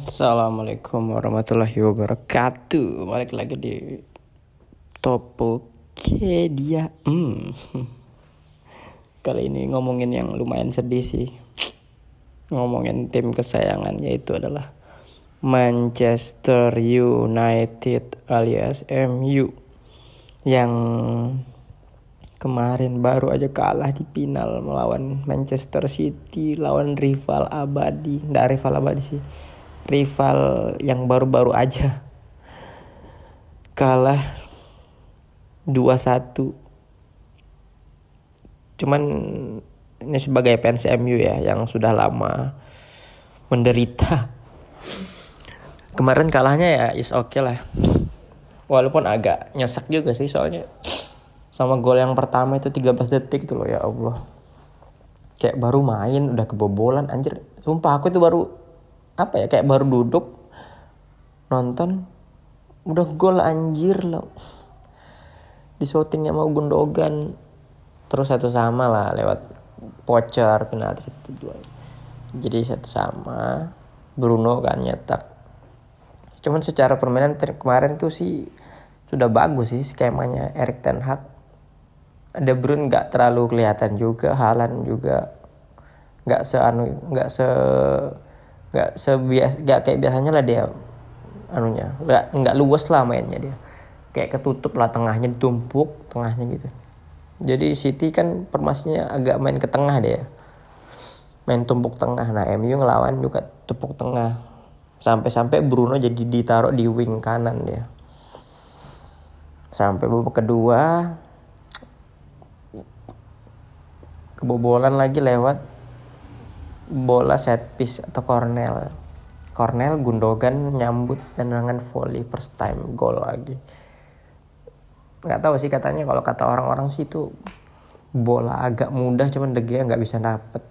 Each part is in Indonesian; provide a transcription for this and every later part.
Assalamualaikum warahmatullahi wabarakatuh. Balik lagi di Topopedia. Hmm. Kali ini ngomongin yang lumayan sedih sih. Ngomongin tim kesayangan yaitu adalah Manchester United alias MU yang kemarin baru aja kalah di final melawan Manchester City lawan rival abadi, nggak rival abadi sih, rival yang baru-baru aja kalah 2-1. Cuman ini sebagai fans MU ya yang sudah lama menderita. Kemarin kalahnya ya is oke okay lah. Walaupun agak nyesek juga sih soalnya sama gol yang pertama itu 13 detik tuh loh ya Allah kayak baru main udah kebobolan anjir sumpah aku itu baru apa ya kayak baru duduk nonton udah gol anjir loh di shootingnya mau Gundogan terus satu sama lah lewat pocher penalti satu dua. Jadi satu sama Bruno kan nyetak. Cuman secara permainan kemarin tuh sih sudah bagus sih skemanya Erik Ten Hag. De Bruyne nggak terlalu kelihatan juga, Halan juga nggak seanu nggak se nggak sebias nggak kayak biasanya lah dia anunya. Nggak nggak luas lah mainnya dia. Kayak ketutup lah tengahnya ditumpuk tengahnya gitu. Jadi City kan permasnya agak main ke tengah dia. Main tumpuk tengah. Nah MU ngelawan juga tumpuk tengah. Sampai-sampai Bruno jadi ditaruh di wing kanan dia. Sampai babak kedua kebobolan lagi lewat bola set piece atau cornel cornel Gundogan nyambut tendangan volley first time gol lagi. Nggak tahu sih katanya kalau kata orang-orang sih itu bola agak mudah cuman De Gea nggak bisa dapet.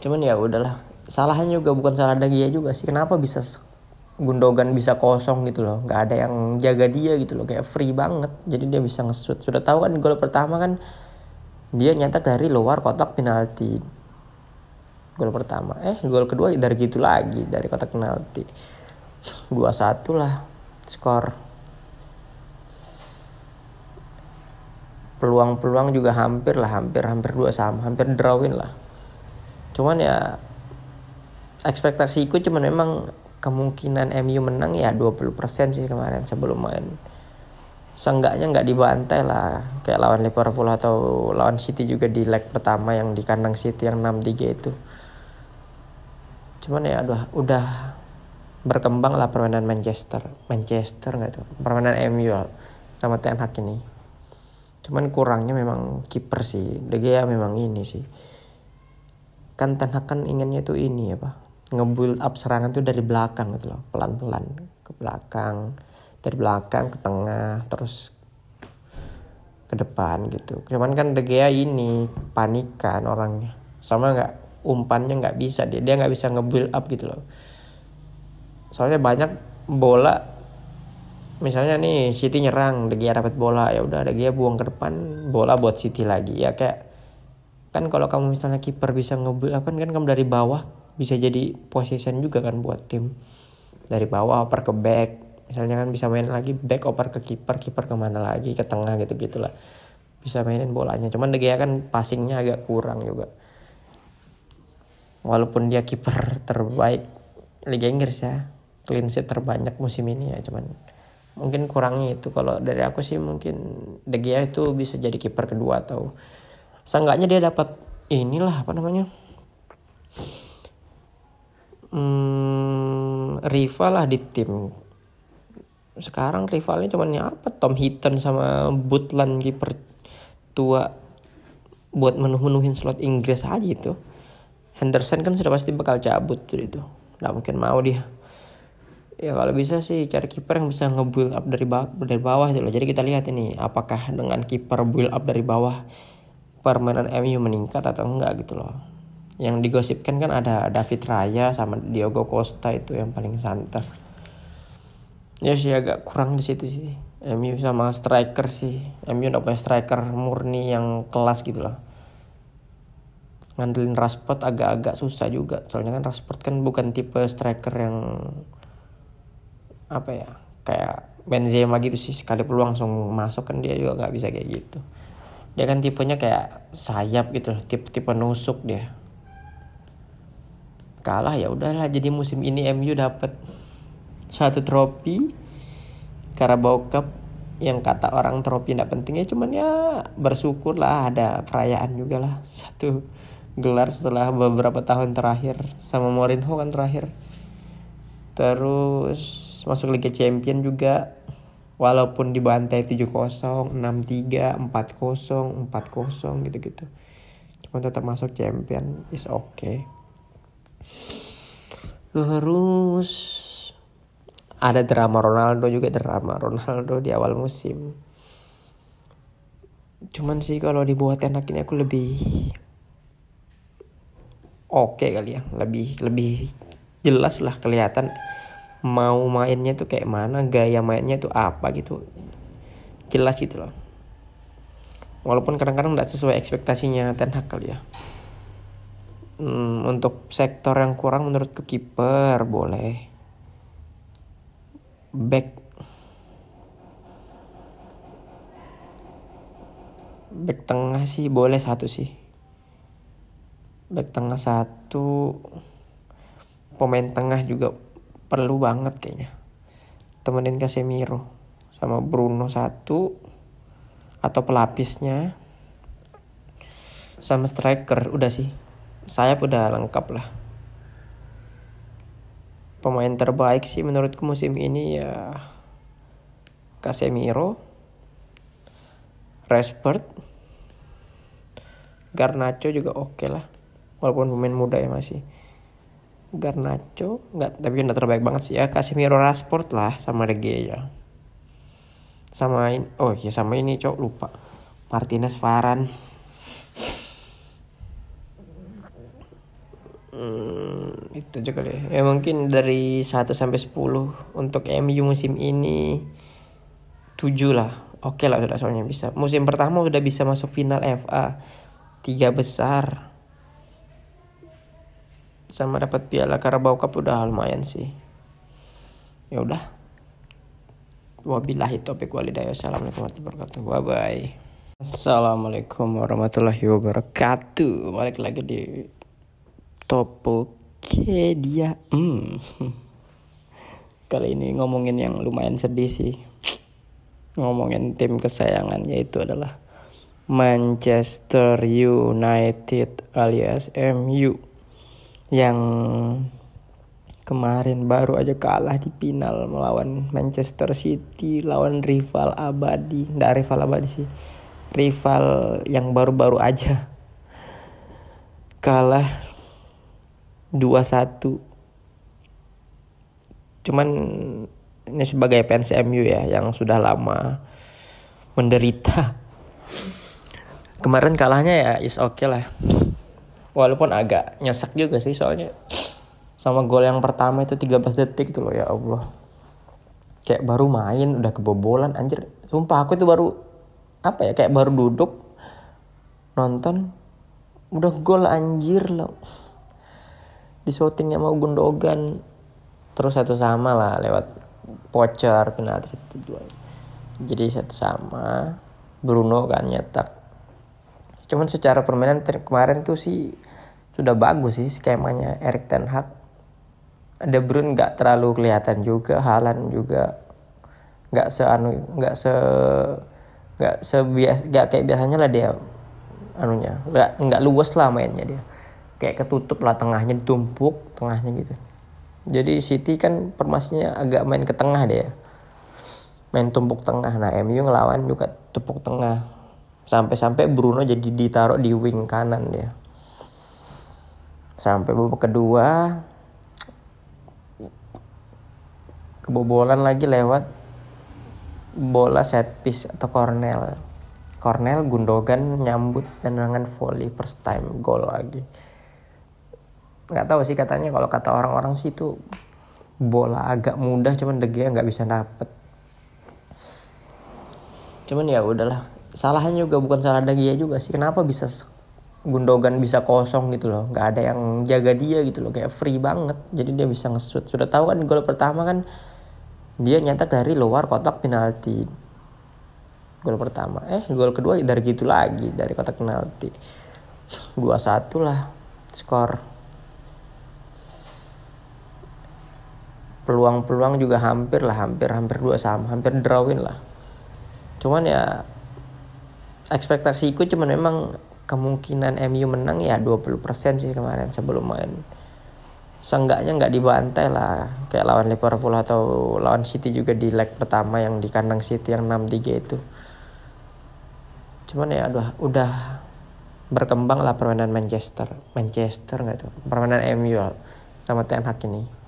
Cuman ya udahlah salahnya juga bukan salah De juga sih. Kenapa bisa Gundogan bisa kosong gitu loh? Nggak ada yang jaga dia gitu loh kayak free banget. Jadi dia bisa ngesut sudah tahu kan gol pertama kan dia nyetak dari luar kotak penalti. Gol pertama. Eh gol kedua dari gitu lagi dari kotak penalti. Dua satu lah skor. Peluang-peluang juga hampir lah hampir hampir dua sama hampir drawin lah. Cuman ya ekspektasiku cuman memang kemungkinan MU menang ya 20% sih kemarin sebelum main seenggaknya nggak dibantai lah. Kayak lawan Liverpool atau lawan City juga di leg pertama yang di kandang City yang 6-3 itu. Cuman ya udah udah berkembang lah permainan Manchester. Manchester nggak tuh? Permainan MU sama Ten Hag ini. Cuman kurangnya memang kiper sih. De Gea memang ini sih. Kan Ten Hag kan inginnya tuh ini ya pak. Ngebuild up serangan tuh dari belakang gitu loh. Pelan-pelan ke belakang dari belakang ke tengah terus ke depan gitu. Cuman kan De Gea ini panikan orangnya. Sama nggak umpannya nggak bisa. Dia dia nggak bisa nge-build up gitu loh. Soalnya banyak bola misalnya nih City nyerang De Gea dapat bola ya udah De Gea buang ke depan bola buat City lagi. Ya kayak kan kalau kamu misalnya kiper bisa nge-build up kan kan kamu dari bawah bisa jadi position juga kan buat tim. Dari bawah oper ke back misalnya kan bisa main lagi back oper ke kiper kiper ke mana lagi ke tengah gitu gitulah. Bisa mainin bolanya cuman Gea kan passingnya agak kurang juga. Walaupun dia kiper terbaik Liga Inggris ya clean sheet terbanyak musim ini ya cuman mungkin kurangnya itu. Kalau dari aku sih mungkin De Gea itu bisa jadi kiper kedua atau seenggaknya dia dapat inilah apa namanya? Hmm, rival lah di tim sekarang rivalnya cuma apa? Tom Hinton sama Butland kiper tua buat menuh-menuhin slot Inggris aja itu. Henderson kan sudah pasti bakal cabut tuh itu. Nggak mungkin mau dia. Ya kalau bisa sih cari kiper yang bisa nge-build up dari bawah dari bawah gitu loh. Jadi kita lihat ini apakah dengan kiper build up dari bawah permainan MU meningkat atau enggak gitu loh. Yang digosipkan kan ada David Raya sama Diogo Costa itu yang paling santer ya sih agak kurang di situ sih. MU sama striker sih. MU udah punya striker murni yang kelas gitu loh. Ngandelin Rashford agak-agak susah juga. Soalnya kan Rashford kan bukan tipe striker yang apa ya kayak Benzema gitu sih. Sekali peluang langsung masuk kan dia juga nggak bisa kayak gitu. Dia kan tipenya kayak sayap gitu tipe tipe nusuk dia. Kalah ya udahlah jadi musim ini MU dapat satu trofi Carabao Cup yang kata orang trofi tidak pentingnya cuman ya bersyukur lah ada perayaan juga lah satu gelar setelah beberapa tahun terakhir sama Mourinho kan terakhir terus masuk Liga Champion juga walaupun dibantai 7-0, 6-3, 4-0, 4-0 gitu-gitu. Cuma tetap masuk champion is okay. Terus ada drama Ronaldo juga drama Ronaldo di awal musim. Cuman sih kalau dibuat enak ini aku lebih oke okay kali ya, lebih lebih jelas lah kelihatan mau mainnya tuh kayak mana gaya mainnya tuh apa gitu. Jelas gitu loh. Walaupun kadang-kadang nggak sesuai ekspektasinya Ten Hag kali ya. Hmm, untuk sektor yang kurang menurutku kiper boleh back. Back tengah sih boleh satu sih. Back tengah satu. Pemain tengah juga perlu banget kayaknya. Temenin Casemiro sama Bruno satu atau pelapisnya sama striker udah sih. Sayap udah lengkap lah pemain terbaik sih menurutku musim ini ya Casemiro Rashford Garnacho juga oke okay lah walaupun pemain muda ya masih. Garnacho nggak tapi udah terbaik banget sih ya. Casemiro Rashford lah sama De Gea. Sama ini oh ya sama ini cok lupa. Martinez Varan hmm, itu aja kali ya. ya mungkin dari 1 sampai 10 untuk MU musim ini 7 lah. Oke lah sudah soalnya bisa. Musim pertama udah bisa masuk final FA tiga besar. Sama dapat piala Carabao Cup udah lumayan sih. Ya udah. Wabillahi taufiq walhidayah assalamualaikum warahmatullahi wabarakatuh. Bye bye assalamualaikum warahmatullahi wabarakatuh. Balik lagi di Topokedia hmm. kali ini ngomongin yang lumayan sedih sih. Ngomongin tim kesayangan yaitu adalah Manchester United alias MU yang kemarin baru aja kalah di final melawan Manchester City lawan rival abadi. Nggak rival abadi sih. Rival yang baru-baru aja kalah 2-1 cuman ini sebagai fans MU ya yang sudah lama menderita. Kemarin kalahnya ya is oke okay lah. Walaupun agak nyesek juga sih soalnya sama gol yang pertama itu 13 detik tuh loh ya Allah. Kayak baru main udah kebobolan anjir. Sumpah aku itu baru apa ya kayak baru duduk nonton udah gol anjir loh di shootingnya mau Gundogan terus satu sama lah lewat pocher penalti satu dua. Jadi satu sama. Bruno kan nyetak. Cuman secara permainan kemarin tuh sih sudah bagus sih skemanya Erik Ten Hag. De Bruyne nggak terlalu kelihatan juga, Halan juga nggak seanu nggak se nggak sebias nggak kayak biasanya lah dia anunya. Nggak nggak luas lah mainnya dia kayak ketutup lah tengahnya ditumpuk tengahnya gitu. Jadi City kan formasinya agak main ke tengah dia main tumpuk tengah. Nah MU ngelawan juga tepuk tengah. Sampai-sampai Bruno jadi ditaruh di wing kanan dia. Sampai babak kedua kebobolan lagi lewat bola set piece atau cornel cornel Gundogan nyambut tendangan volley first time gol lagi nggak tahu sih katanya kalau kata orang-orang sih itu bola agak mudah cuman De Gea nggak bisa dapet. Cuman ya udahlah salahnya juga bukan salah Dagia juga sih. Kenapa bisa Gundogan bisa kosong gitu loh? Nggak ada yang jaga dia gitu loh kayak free banget. Jadi dia bisa nge-shoot. Sudah tahu kan gol pertama kan dia nyetak dari luar kotak penalti. Gol pertama. Eh gol kedua dari gitu lagi dari kotak penalti. Dua satu lah skor peluang-peluang juga hampir lah hampir hampir dua sama hampir drawin lah cuman ya ekspektasiku cuman memang kemungkinan MU menang ya 20% sih kemarin sebelum main. Seenggaknya nggak dibantai lah kayak lawan Liverpool atau lawan City juga di leg pertama yang di kandang City yang 6-3 itu. Cuman ya udah udah berkembang lah permainan Manchester. Manchester nggak tuh permainan MU sama Ten Hag ini.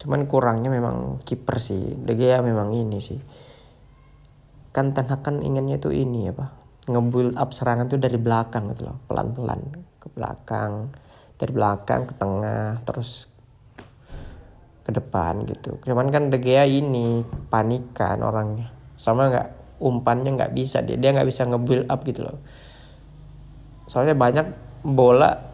Cuman kurangnya memang kiper sih. De Gea memang ini sih. Kan Ten Hag kan inginnya tuh ini ya pak. Ngebuild up serangan tuh dari belakang gitu loh. Pelan-pelan ke belakang dari belakang ke tengah terus ke depan gitu. Cuman kan De Gea ini panikan orangnya. Sama nggak umpannya nggak bisa dia. Dia nggak bisa ngebuild up gitu loh. Soalnya banyak bola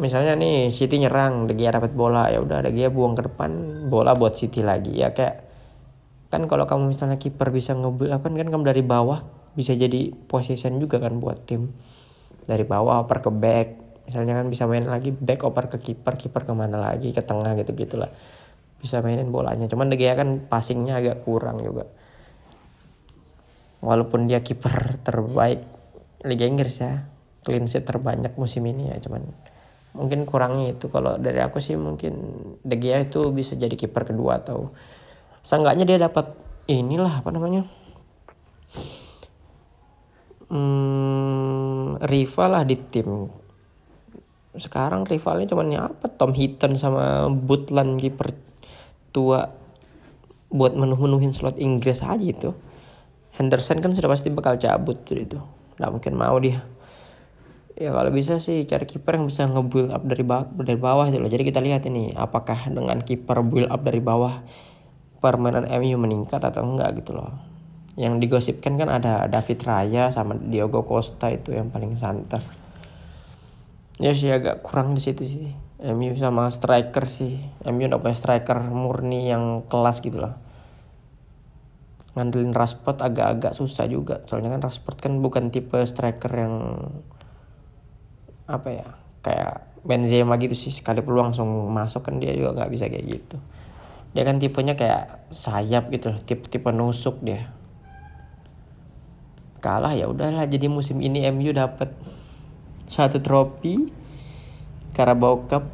misalnya nih City nyerang De Gea dapat bola ya udah De Gea buang ke depan bola buat City lagi ya kayak kan kalau kamu misalnya kiper bisa ngebuild up kan kan kamu dari bawah bisa jadi position juga kan buat tim. Dari bawah oper ke back misalnya kan bisa main lagi back oper ke kiper kiper ke mana lagi ke tengah gitu gitulah. Bisa mainin bolanya cuman De Gea kan passingnya agak kurang juga. Walaupun dia kiper terbaik Liga Inggris ya clean sheet terbanyak musim ini ya cuman mungkin kurangnya itu. Kalau dari aku sih mungkin De Gea itu bisa jadi kiper kedua atau seenggaknya dia dapat inilah apa namanya? Hmm, rival lah di tim. Sekarang rivalnya cuman apa? Tom Hinton sama Butland kiper tua buat menuh-menuhin slot Inggris aja itu. Henderson kan sudah pasti bakal cabut tuh itu. Nggak mungkin mau dia ya kalau bisa sih cari kiper yang bisa nge-build up dari bawah dari bawah gitu loh. Jadi kita lihat ini apakah dengan kiper build up dari bawah permainan MU meningkat atau enggak gitu loh. Yang digosipkan kan ada David Raya sama Diogo Costa itu yang paling santer. Ya sih agak kurang di situ sih. MU sama striker sih. MU udah punya striker murni yang kelas gitu loh. Ngandelin Rashford agak-agak susah juga. Soalnya kan Rashford kan bukan tipe striker yang apa ya kayak Benzema gitu sih sekali peluang langsung masuk kan dia juga nggak bisa kayak gitu. Dia kan tipenya kayak sayap gitu tipe tipe nusuk dia. Kalah ya udahlah jadi musim ini MU dapat satu trofi Carabao Cup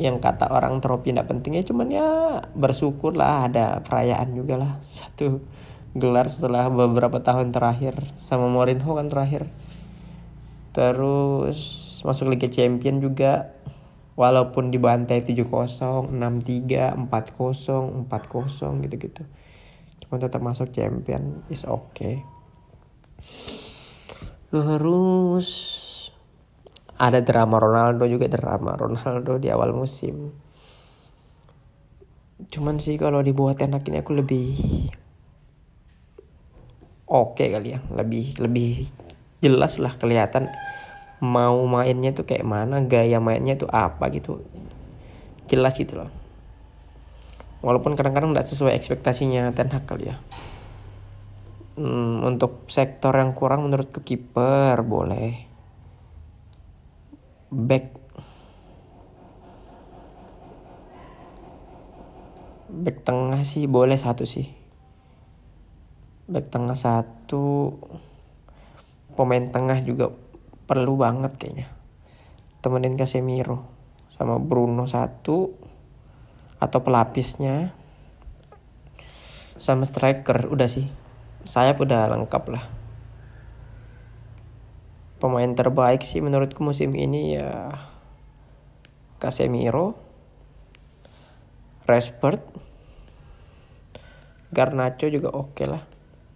yang kata orang trofi tidak penting ya cuman ya bersyukur lah ada perayaan juga lah. Satu gelar setelah beberapa tahun terakhir sama Mourinho kan terakhir. Terus masuk Liga Champion juga walaupun dibantai 7-0, 6-3, 4-0, 4-0 gitu-gitu. Cuma tetap masuk champion is okay. Terus ada drama Ronaldo juga drama Ronaldo di awal musim. Cuman sih kalau dibuat enak ini aku lebih oke okay kali ya, lebih lebih jelas lah kelihatan mau mainnya tuh kayak mana, gaya mainnya tuh apa gitu. Jelas gitu loh. Walaupun kadang-kadang nggak sesuai ekspektasinya Ten Hag kali ya. Hmm, untuk sektor yang kurang menurutku kiper boleh. Back. Back tengah sih boleh satu sih. Back tengah satu. Pemain tengah juga perlu banget kayaknya. Temenin Casemiro sama Bruno satu atau pelapisnya sama striker udah sih. Sayap udah lengkap lah. Pemain terbaik sih menurutku musim ini ya Casemiro Rashford Garnacho juga oke okay lah.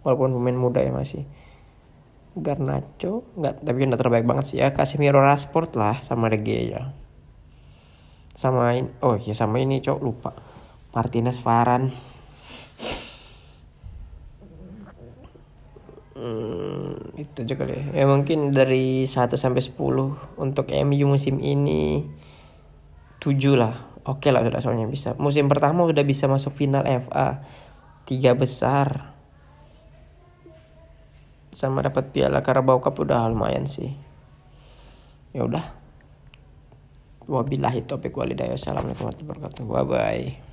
Walaupun pemain muda ya masih Garnacho nggak tapi nggak terbaik banget sih ya Casemiro Rashford lah sama De Gea. Sama ini oh ya sama ini cok lupa. Martinez Varane. Hmm, itu aja kali ya. ya mungkin dari 1 sampai 10 untuk MU musim ini 7 lah. Oke lah sudah soalnya bisa. Musim pertama sudah bisa masuk final FA tiga besar sama dapat piala Carabao Cup udah lumayan sih. Ya udah. Wabillahi taufiq walhidayah. Assalamualaikum warahmatullahi wabarakatuh. Bye bye